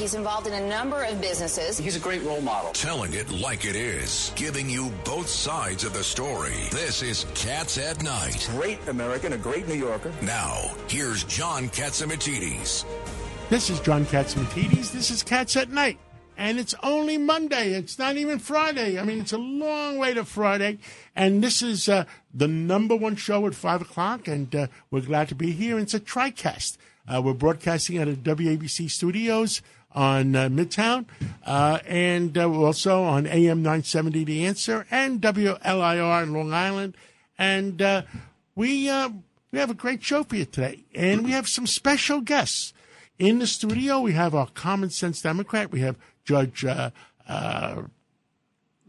He's involved in a number of businesses. He's a great role model. Telling it like it is, giving you both sides of the story. This is Cats at Night. Great American, a great New Yorker. Now, here's John Catsimatidis. This is John Catsimatidis. This is Cats at Night. And it's only Monday. It's not even Friday. I mean, it's a long way to Friday. And this is uh, the number one show at 5 o'clock. And uh, we're glad to be here. It's a TriCast. Uh, we're broadcasting out of WABC studios on uh, Midtown, uh, and uh, also on AM 970 The Answer and WLIR in Long Island. And uh, we uh, we have a great show for you today, and we have some special guests in the studio. We have our common sense Democrat. We have Judge uh,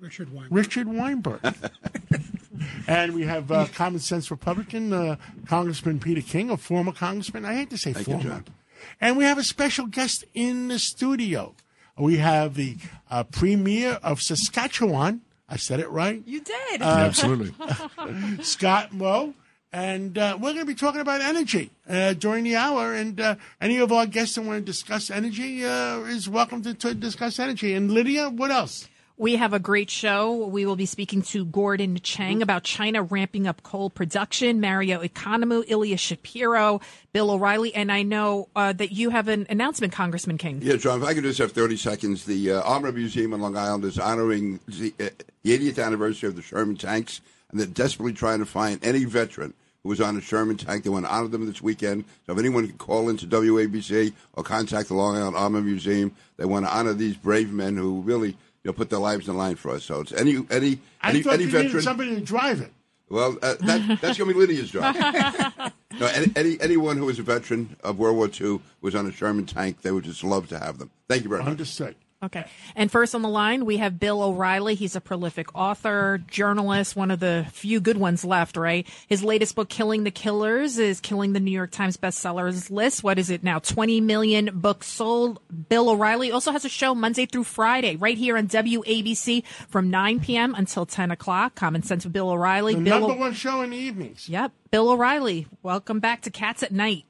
Richard Weinberg. Richard Weinberg. and we have uh, common sense Republican uh, Congressman Peter King, a former congressman. I hate to say Thank you, former. John. and we have a special guest in the studio. We have the uh, premier of Saskatchewan. I said it right. You did. Absolutely. Scott Moe. And uh, we're going to be talking about energy uh, during the hour. And uh, any of our guests that want to discuss energy uh, is welcome to, to discuss energy. And Lydia, what else? We have a great show. We will be speaking to Gordon Chang about China ramping up coal production, Mario Economou, Ilya Shapiro, Bill O'Reilly, and I know uh, that you have an announcement, Congressman King. Yeah, John, if I could just have 30 seconds. The uh, Armor Museum in Long Island is honoring the, uh, the 80th anniversary of the Sherman tanks, and they're desperately trying to find any veteran who was on a Sherman tank. They want to honor them this weekend. So if anyone can call into WABC or contact the Long Island Armor Museum, they want to honor these brave men who really you know, put their lives in line for us. So it's any any I any, any veteran. somebody to drive it. Well, uh, that, that's going to be Lydia's job. no, any, any, anyone who was a veteran of World War II was on a Sherman tank, they would just love to have them. Thank you very much. Understood. Okay. And first on the line, we have Bill O'Reilly. He's a prolific author, journalist, one of the few good ones left, right? His latest book, Killing the Killers, is killing the New York Times bestsellers list. What is it now? 20 million books sold. Bill O'Reilly also has a show Monday through Friday right here on WABC from 9 p.m. until 10 o'clock. Common Sense with Bill O'Reilly. The Bill number O- one show in the evenings. Yep. Bill O'Reilly. Welcome back to Cats at Night.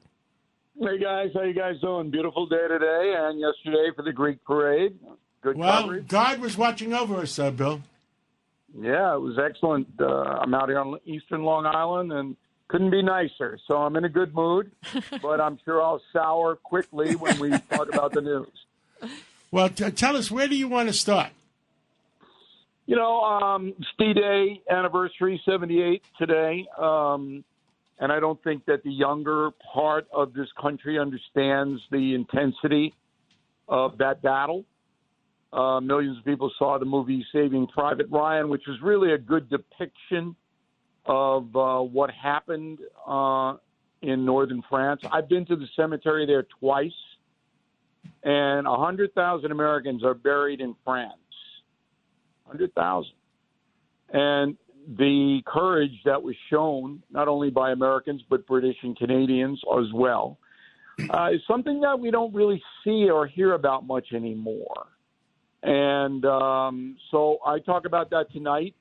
Hey guys, how you guys doing? Beautiful day today and yesterday for the Greek parade. Good Well, coverage. God was watching over us, uh, Bill. Yeah, it was excellent. Uh, I'm out here on Eastern Long Island and couldn't be nicer. So I'm in a good mood, but I'm sure I'll sour quickly when we talk about the news. Well, t- tell us, where do you want to start? You know, um, it's D-Day anniversary, 78 today. Um, and I don't think that the younger part of this country understands the intensity of that battle. Uh, millions of people saw the movie Saving Private Ryan, which was really a good depiction of uh, what happened uh, in northern France. I've been to the cemetery there twice, and 100,000 Americans are buried in France. 100,000. And the courage that was shown, not only by Americans, but British and Canadians as well, uh, is something that we don't really see or hear about much anymore. And um, so I talk about that tonight.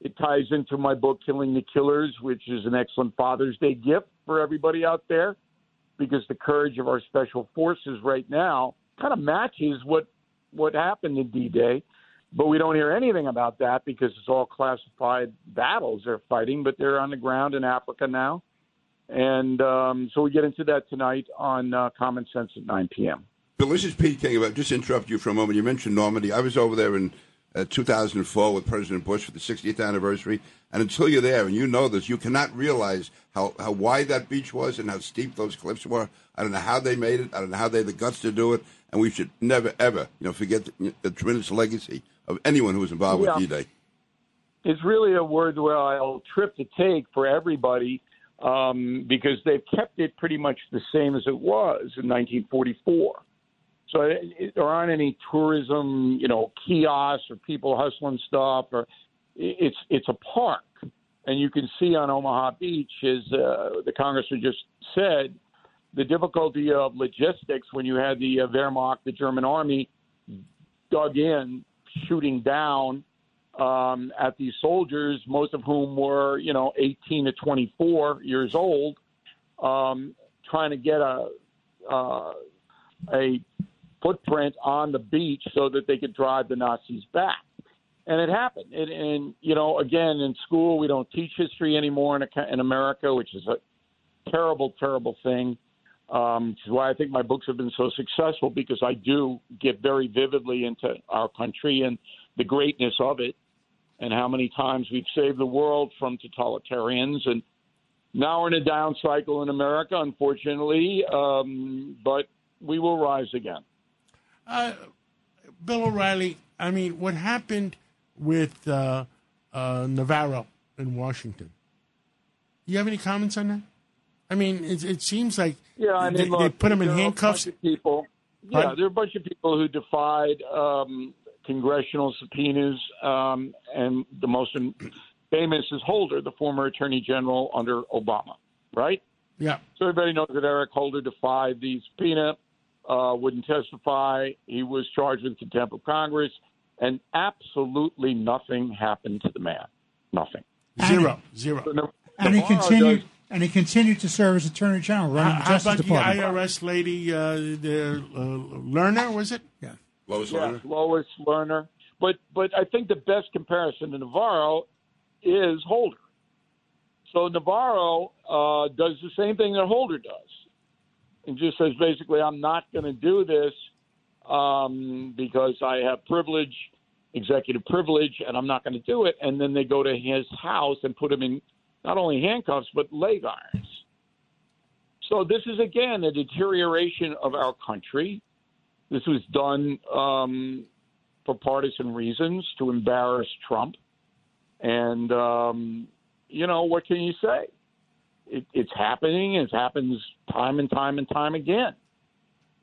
It ties into my book, Killing the Killers, which is an excellent Father's Day gift for everybody out there because the courage of our special forces right now kind of matches what what happened in D-Day, but we don't hear anything about that because it's all classified battles they're fighting, but they're on the ground in Africa now, and um, so we get into that tonight on uh, Common Sense at 9 p.m. Bill, this is Pete King. I'll just interrupt you for a moment. You mentioned Normandy. I was over there in uh, 2004 with President Bush for the 60th anniversary. And until you're there, and you know this, you cannot realize how, how wide that beach was and how steep those cliffs were. I don't know how they made it. I don't know how they had the guts to do it. And we should never, ever, you know, forget the, the tremendous legacy of anyone who was involved Yeah. with D-Day. it's really a worthwhile trip to take for everybody um, because they've kept it pretty much the same as it was in 1944. So it, there aren't any tourism, you know, kiosks or people hustling stuff. Or it, it's it's a park, and you can see on Omaha Beach, as uh, the congressman just said, the difficulty of logistics when you had the uh, Wehrmacht, the German army, dug in, shooting down um, at these soldiers, most of whom were, you know, 18 to 24 years old, um, trying to get a uh, a footprint on the beach so that they could drive the Nazis back. And it happened. And, and you know, again, in school, we don't teach history anymore in, in America, which is a terrible, terrible thing. Um, which is why I think my books have been so successful because I do get very vividly into our country and the greatness of it and how many times we've saved the world from totalitarians. And now we're in a down cycle in America, unfortunately, um, but we will rise again. Uh, Bill O'Reilly, I mean, what happened with uh, uh, Navarro in Washington? You have any comments on that? I mean, it, it seems like yeah, I mean, they, look, they put him in there are a handcuffs. people, yeah, Pardon? there are a bunch of people who defied um, congressional subpoenas, um, and the most famous is Holder, the former Attorney General under Obama, right? Yeah. So everybody knows that Eric Holder defied the subpoena, uh, wouldn't testify. He was charged with contempt of Congress, and absolutely nothing happened to the man. Nothing. Zero, zero. So Nav- And he continued does- and he continued to serve as Attorney General, running How, the how Justice about the IRS lady, uh, the uh, Lerner, was it? Yeah. Lois Yeah, Lerner? Lois Lerner. But but I think the best comparison to Navarro is Holder. So Navarro uh, does the same thing that Holder does, and just says basically, I'm not going to do this um, because I have privilege, executive privilege, and I'm not going to do it. And then they go to his house and put him in not only handcuffs but leg irons. So this is again a deterioration of our country. This was done um, for partisan reasons to embarrass Trump. And, um, you know, what can you say? It, it's happening. It happens time and time and time again.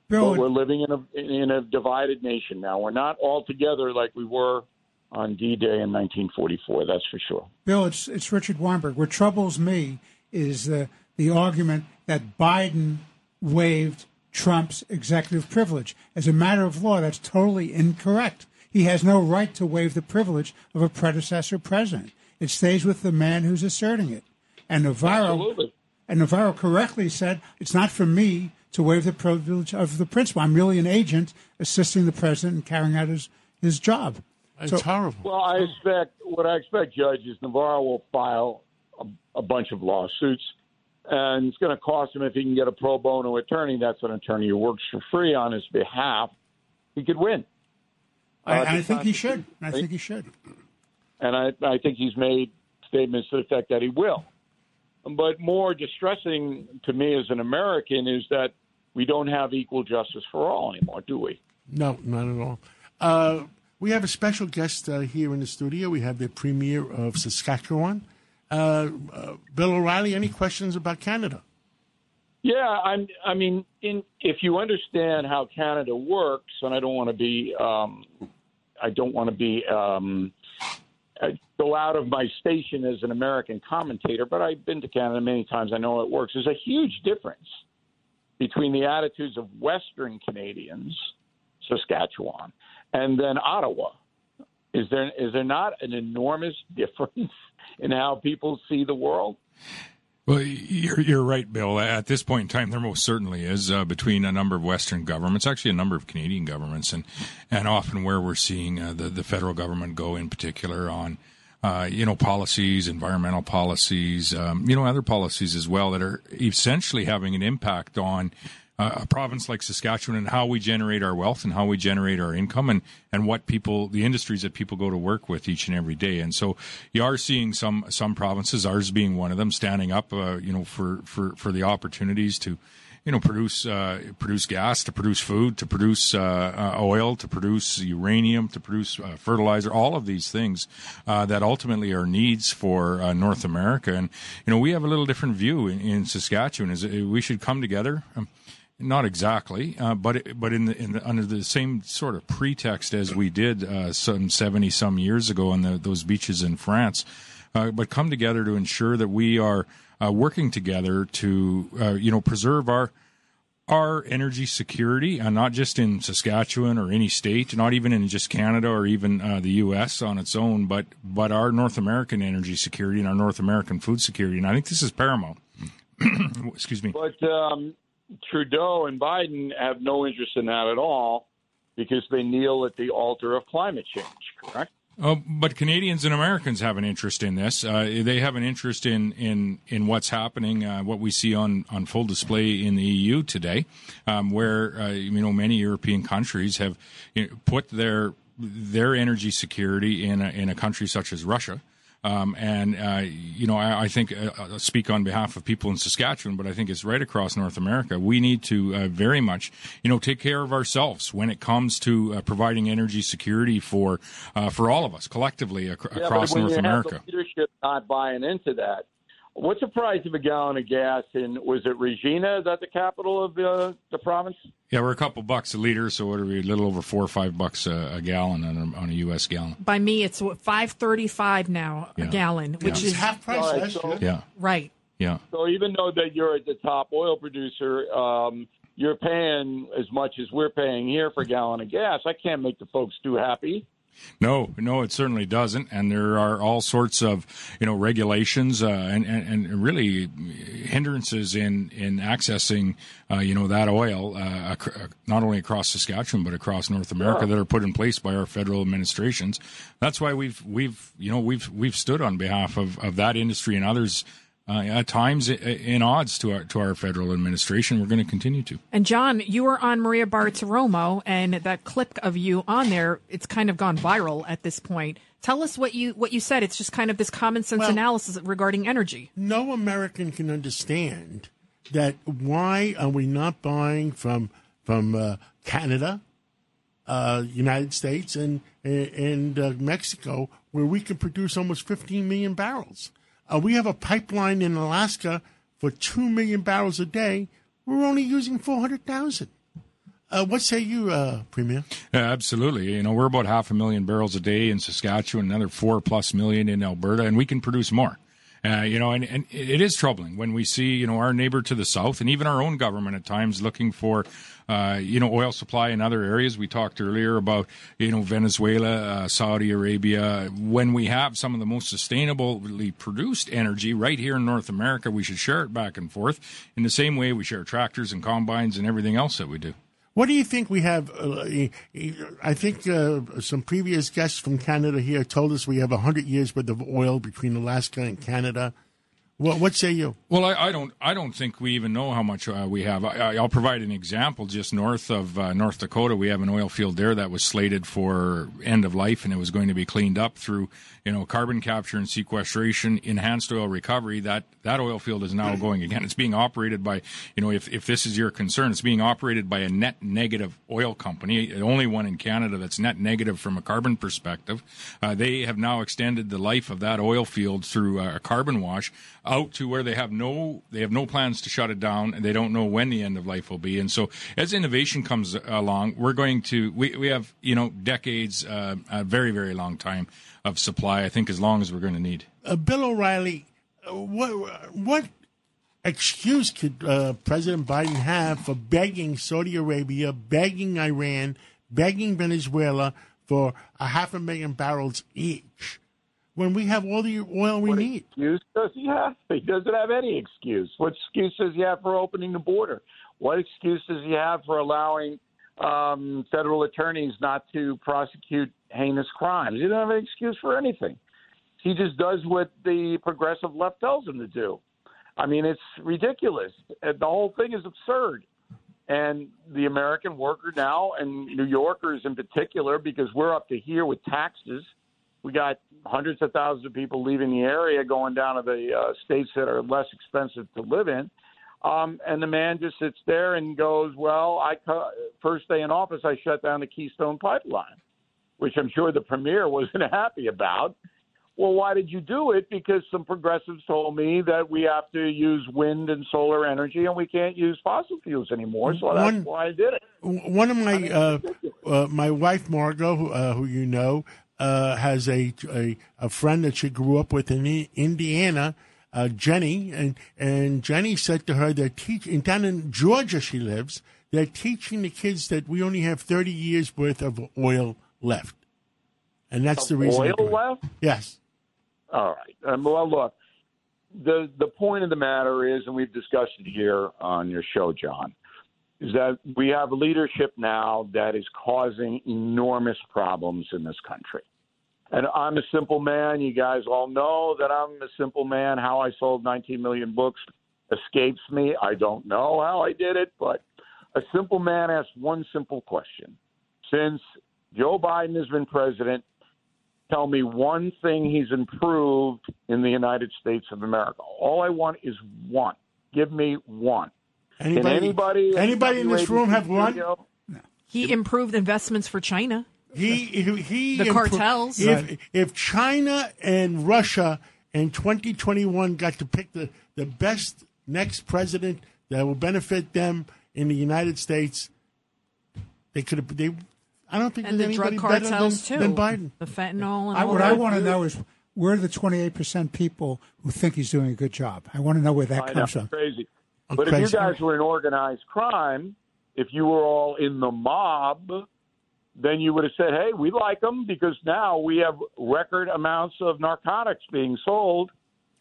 Bill, But we're living in a, in a divided nation now. We're not all together like we were on D Day in 1944, that's for sure. Bill, it's it's Richard Weinberg. What troubles me is the the argument that Biden waived Trump's executive privilege. As a matter of law, that's totally incorrect. He has no right to waive the privilege of a predecessor president. It stays with the man who's asserting it. And Navarro Absolutely. and Navarro correctly said, "It's not for me to waive the privilege of the principal. I'm really an agent assisting the president in carrying out his his job." It's So- horrible. Well, I expect what I expect, Judge, is Navarro will file a, a bunch of lawsuits, and it's going to cost him if he can get a pro bono attorney. That's an attorney who works for free on his behalf. He could win, I, Uh, I think he because- should. I think he should. and I, I think he's made statements to the effect that he will. But more distressing to me as an American is that we don't have equal justice for all anymore, do we? No, not at all. Uh, we have a special guest uh, here in the studio. We have the Premier of Saskatchewan. Uh, uh, Bill O'Reilly, any questions about Canada? Yeah, I'm. I mean, in if you understand how Canada works, and I don't want to be, um, I don't want to be um, I go out of my station as an American commentator, but I've been to Canada many times. I know it works. There's a huge difference between the attitudes of Western Canadians, Saskatchewan, and then Ottawa. Is there is there not an enormous difference in how people see the world? Well, you're, you're right, Bill. At this point in time, there most certainly is uh, between a number of Western governments, actually a number of Canadian governments, and and often where we're seeing uh, the the federal government go in particular on. Uh, you know, policies, environmental policies, um, you know, other policies as well that are essentially having an impact on a province like Saskatchewan and how we generate our wealth and how we generate our income and, and what people, the industries that people go to work with each and every day. And so you are seeing some, some provinces, ours being one of them, standing up, uh, you know, for, for, for the opportunities to, you know, produce, uh, produce gas, to produce food, to produce, uh, uh, oil, to produce uranium, to produce uh, fertilizer, all of these things, uh, that ultimately are needs for, North America. And, you know, we have a little different view in, in Saskatchewan is we should come together. Um, not exactly, uh, but but in the, in the, under the same sort of pretext as we did uh, some seventy some years ago on the, those beaches in France, uh, but come together to ensure that we are uh, working together to uh, you know preserve our our energy security, and not just in Saskatchewan or any state, not even in just Canada or even uh, the U.S. on its own, but but our North American energy security and our North American food security. And I think this is paramount. Excuse me. But um, Trudeau and Biden have no interest in that at all. because they kneel at the altar of climate change. Correct. Uh, but Canadians and Americans have an interest in this. Uh, they have an interest in in, in what's happening, uh, what we see on, on full display in the EU today, um, where uh, you know many European countries have you know, put their their energy security in a, in a country such as Russia. Um, and uh, you know, I, I think uh, I speak on behalf of people in Saskatchewan, but I think it's right across North America. We need to uh, very much, you know, take care of ourselves when it comes to uh, providing energy security for uh, for all of us collectively ac- Yeah, across North America. Leadership not buying into that. What's the price of a gallon of gas in? Was it Regina? Is that the capital of the the province? Yeah, we're a couple bucks a liter, so what are we? A little over four or five bucks a, a gallon on a, on a U.S. gallon. By me, it's five thirty-five now Yeah. a gallon, which It's is half price All right, last so- Yeah, right. yeah. So even though that you're at the top oil producer, um, you're paying as much as we're paying here for a gallon of gas. I can't make the folks too happy. No, no, it certainly doesn't. And there are all sorts of, you know, regulations uh, and, and, and really hindrances in, in accessing, uh, you know, that oil, uh, not only across Saskatchewan, but across North America that are put in place by our federal administrations. That's why we've, we've, you know, we've, we've stood on behalf of, of that industry and others. Uh, at times, i- in odds to our to our federal administration, we're going to continue to. And John, you were on Maria Bartiromo, and that clip of you on there, it's kind of gone viral at this point. Tell us what you what you said. It's just kind of this common sense Well- analysis regarding energy. no American can understand that. Why are we not buying from from uh, Canada, uh, United States, and and uh, Mexico, where we can produce almost 15 million barrels? Uh, we have a pipeline in Alaska for two million barrels a day. We're only using 400,000. Uh, what say you, uh, Premier? Yeah, absolutely. You know, we're about half a million barrels a day in Saskatchewan, another four plus million in Alberta, and we can produce more. Uh, you know, and, and it is troubling when we see, you know, our neighbor to the south and even our own government at times looking for, uh, you know, oil supply in other areas. We talked earlier about, you know, Venezuela, uh, Saudi Arabia. When we have some of the most sustainably produced energy right here in North America, we should share it back and forth in the same way we share tractors and combines and everything else that we do. What do you think we have? Uh, I think uh, some previous guests from Canada here told us we have 100 years worth of oil between Alaska and Canada. What, what say you? Well, I, I don't. I don't think we even know how much uh, we have. I, I'll provide an example. Just north of uh, North Dakota, we have an oil field there that was slated for end of life, and it was going to be cleaned up through, you know, carbon capture and sequestration, enhanced oil recovery. That that oil field is now going again. It's being operated by, you know, if if this is your concern, it's being operated by a net negative oil company, the only one in Canada that's net negative from a carbon perspective. Uh, they have now extended the life of that oil field through uh, a carbon wash out to where they have no they have no plans to shut it down and they don't know when the end of life will be. And so as innovation comes along we're going to we, we have you know decades uh, a very very long time of supply i think as long as we're going to need. Uh, Bill O'Reilly, uh, what what excuse could uh, President Biden have for begging Saudi Arabia, begging Iran, begging Venezuela for a half a million barrels each, when we have all the oil we need? excuse does he have? He doesn't have any excuse. What excuse does he have for opening the border? What excuse does he have for allowing um, federal attorneys not to prosecute heinous crimes? He doesn't have an excuse for anything. He just does what the progressive left tells him to do. I mean, it's ridiculous. And The whole thing is absurd. And the American worker now, and New Yorkers in particular, because we're up to here with taxes – we got hundreds of thousands of people leaving the area, going down to the uh, states that are less expensive to live in. Um, and the man just sits there and goes, "Well, I cu- first day in office, I shut down the Keystone Pipeline, which I'm sure the premier wasn't happy about." Well, why did you do it? Because some progressives told me that we have to use wind and solar energy, and we can't use fossil fuels anymore. So that's One- why I did it. One of my uh, uh, my wife Margot, uh, who you know, uh, has a, a a friend that she grew up with in I- Indiana, uh, Jenny, and and Jenny said to her that teach in down in Georgia she lives. They're teaching the kids that we only have thirty years worth of oil left, and that's the reason. Oil they're doing it. left? Yes. All right. Um, well, look, the the point of the matter is, and we've discussed it here on your show, John. is that we have leadership now that is causing enormous problems in this country. And I'm a simple man. You guys all know that I'm a simple man. How I sold 19 million books escapes me. I don't know how I did it, but a simple man asks one simple question. Since Joe Biden has been president, tell me one thing he's improved in the United States of America. All I want is one. Give me one. Anybody, Can anybody, anybody in this room have one? Studio? He improved investments for China. He he, he The impro- cartels. If if China and Russia in 2021 got to pick the the best next president that will benefit them in the United States, they could have. They, I don't think And there's the drug anybody better cartels, than, too. than Biden. The fentanyl and I, all what that. I want to know is where are the 28% people who think he's doing a good job? I want to know where that I know, comes from. crazy. I'm But if you guys were in organized crime, if you were all in the mob, then you would have said, "Hey, we like them because now we have record amounts of narcotics being sold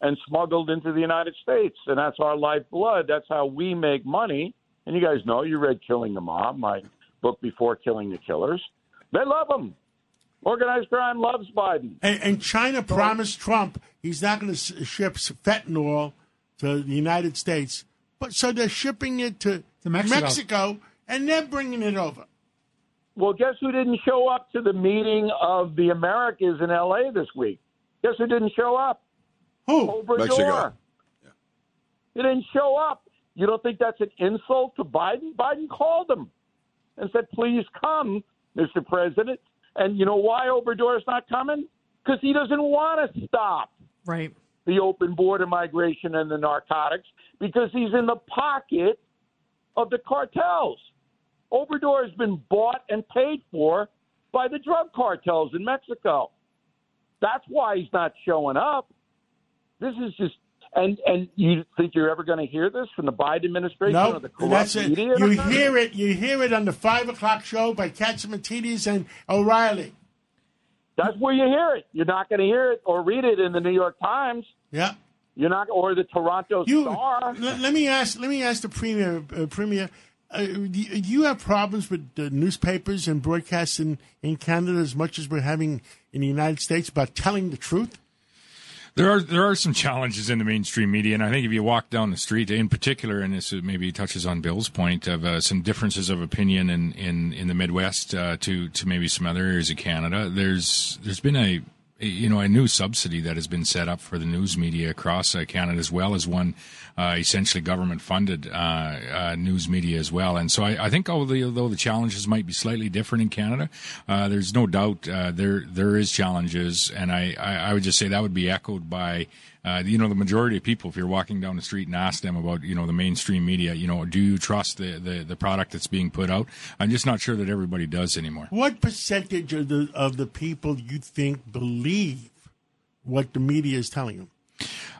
and smuggled into the United States, and that's our lifeblood. That's how we make money." And you guys know you read "Killing the Mob," my book before "Killing the Killers." They love them. Organized crime loves Biden. And, and China promised Trump he's not going to ship fentanyl to the United States, but so they're shipping it to, To Mexico. Mexico, and they're bringing it over. Well, guess who didn't show up to the meeting of the Americas in L.A. this week? Guess who didn't show up? Who? Obrador. Mexico. He didn't show up. You don't think that's an insult to Biden? Biden called him and said, "Please come, Mr. President." And you know why Obrador's not coming? Because he doesn't want to stop Right. the open border migration and the narcotics because he's in the pocket of the cartels. Obrador has been bought and paid for by the drug cartels in Mexico. That's why he's not showing up. This is just and and you think you're ever going to hear this from the Biden administration No, or the corrupt that's it. media? You hear it. You hear it on the five o'clock show by Catsimatidis and O'Reilly. That's where you hear it. You're not going to hear it or read it in the New York Times. Yeah. You're not, or the Toronto You. Star. Let, let me ask. Let me ask the premier. Uh, premier. Uh, do you have problems with the newspapers and broadcasts in, in Canada as much as we're having in the United States about telling the truth? There are there are some challenges in the mainstream media, and I think if you walk down the street, in particular, and this maybe touches on Bill's point of uh, some differences of opinion in in, in the Midwest uh, to to maybe some other areas of Canada. There's there's been a you know a new subsidy that has been set up for the news media across uh, Canada as well as one uh, essentially government funded uh, uh, news media as well. And so I, I think although, the challenges might be slightly different in Canada, uh, there's no doubt uh, there there is challenges, and I, I, I would just say that would be echoed by. Uh, you know, the majority of people, if you're walking down the street and ask them about, you know, the mainstream media, you know, do you trust the, the, the product that's being put out? I'm just not sure that everybody does anymore. What percentage of the of the people you think believe what the media is telling them?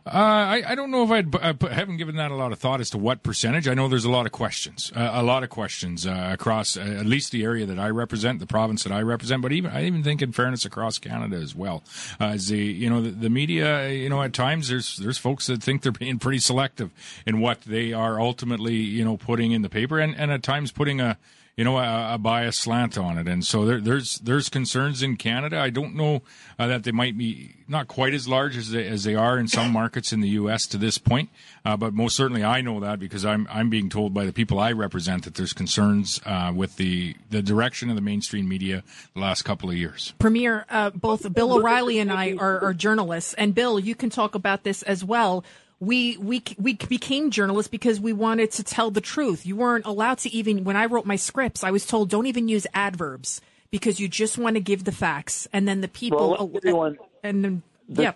Uh, I, I don't know if I'd, I put- haven't given that a lot of thought as to what percentage. I know there's a lot of questions, uh, a lot of questions uh, across uh, at least the area that I represent, the province that I represent, but even I even think in fairness across Canada as well. Uh, as the you know the, the media, you know at times there's there's folks that think they're being pretty selective in what they are ultimately you know putting in the paper, and, and at times putting a you know, a, a bias slant on it. And so there, there's there's concerns in Canada. I don't know uh, that they might be not quite as large as they, as they are in some markets in the U.S. to this point, uh, but most certainly I know that because I'm I'm being told by the people I represent that there's concerns uh, with the the direction of the mainstream media the last couple of years. Premier, uh, both Bill O'Reilly and I are, are journalists, and Bill, you can talk about this as well. We we we became journalists because we wanted to tell the truth. You weren't allowed to even when I wrote my scripts, I was told don't even use adverbs because you just want to give the facts, and then the people Well, let me give and then The- yeah,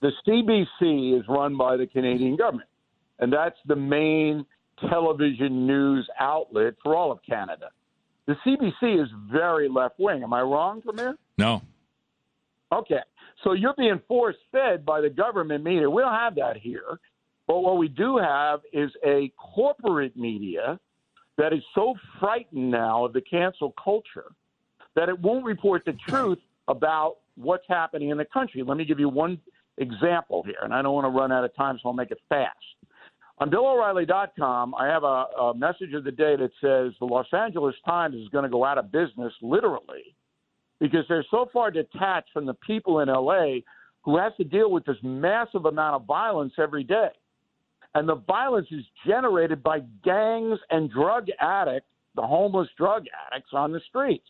The CBC is run by the Canadian government, and that's the main television news outlet for all of Canada. The CBC is very left wing. Am I wrong, Premier? No, Okay. So you're being force fed by the government media. We don't have that here. But what we do have is a corporate media that is so frightened now of the cancel culture that it won't report the truth about what's happening in the country. Let me give you one example here, and I don't want to run out of time, so I'll make it fast. On BillO'Reilly.com, I have a, a message of the day that says the Los Angeles Times is going to go out of business, literally, because they're so far detached from the people in LA who have to deal with this massive amount of violence every day. And the violence is generated by gangs and drug addicts, the homeless drug addicts on the streets.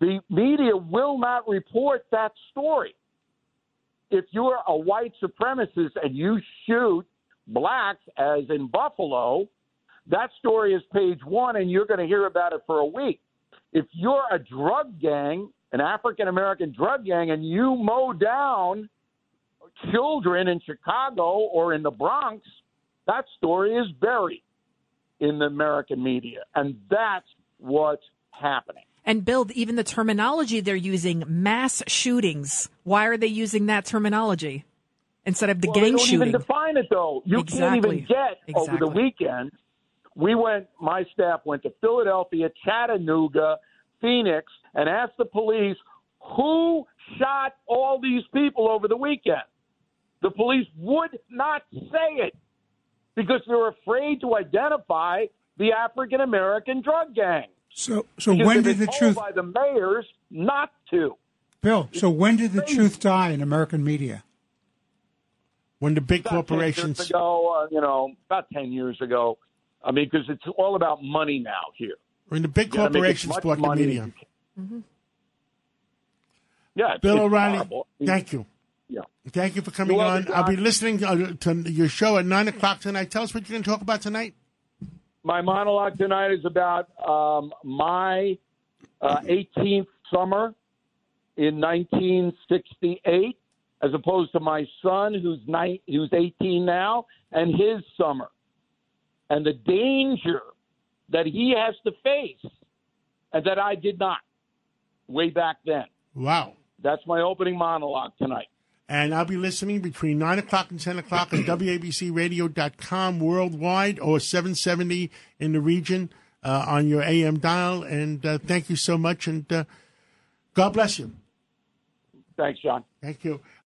The media will not report that story. If you're a white supremacist and you shoot blacks, as in Buffalo, that story is page one, and you're going to hear about it for a week. If you're a drug gang, an African American drug gang, and you mow down children in Chicago or in the Bronx, that story is buried in the American media. And that's what's happening. And Bill, even the terminology they're using, mass shootings. Why are they using that terminology instead of the well, gang they don't shooting? even define it though. You Exactly. can't even get over the weekend. We went. My staff went to Philadelphia, Chattanooga, Phoenix, and asked the police who shot all these people over the weekend. The police would not say it because they're afraid to identify the African American drug gang. So, so Because when did the truth, by the mayors not to? Bill? So when did the truth die in American media? When the big about corporations. ago, uh, you know, about 10 years ago. I mean, because it's all about money now here. When the big You gotta make as corporations much bought the media. you can. Yeah, it's, Bill it's O'Reilly, horrible. thank you. Yeah. Thank you for coming You're on. I'll be listening uh, to your show at 9 o'clock tonight. Tell us what you're going to talk about tonight. My monologue tonight is about um, my uh, 18th summer in 1968, as opposed to my son, who's who's 18 now, and his summer, and the danger that he has to face, and that I did not way back then. Wow. That's my opening monologue tonight. And I'll be listening between 9 o'clock and 10 o'clock on WABCRadio.com worldwide or 770 in the region uh, on your AM dial. And uh, thank you so much. And uh, God bless you. Thanks, John. Thank you.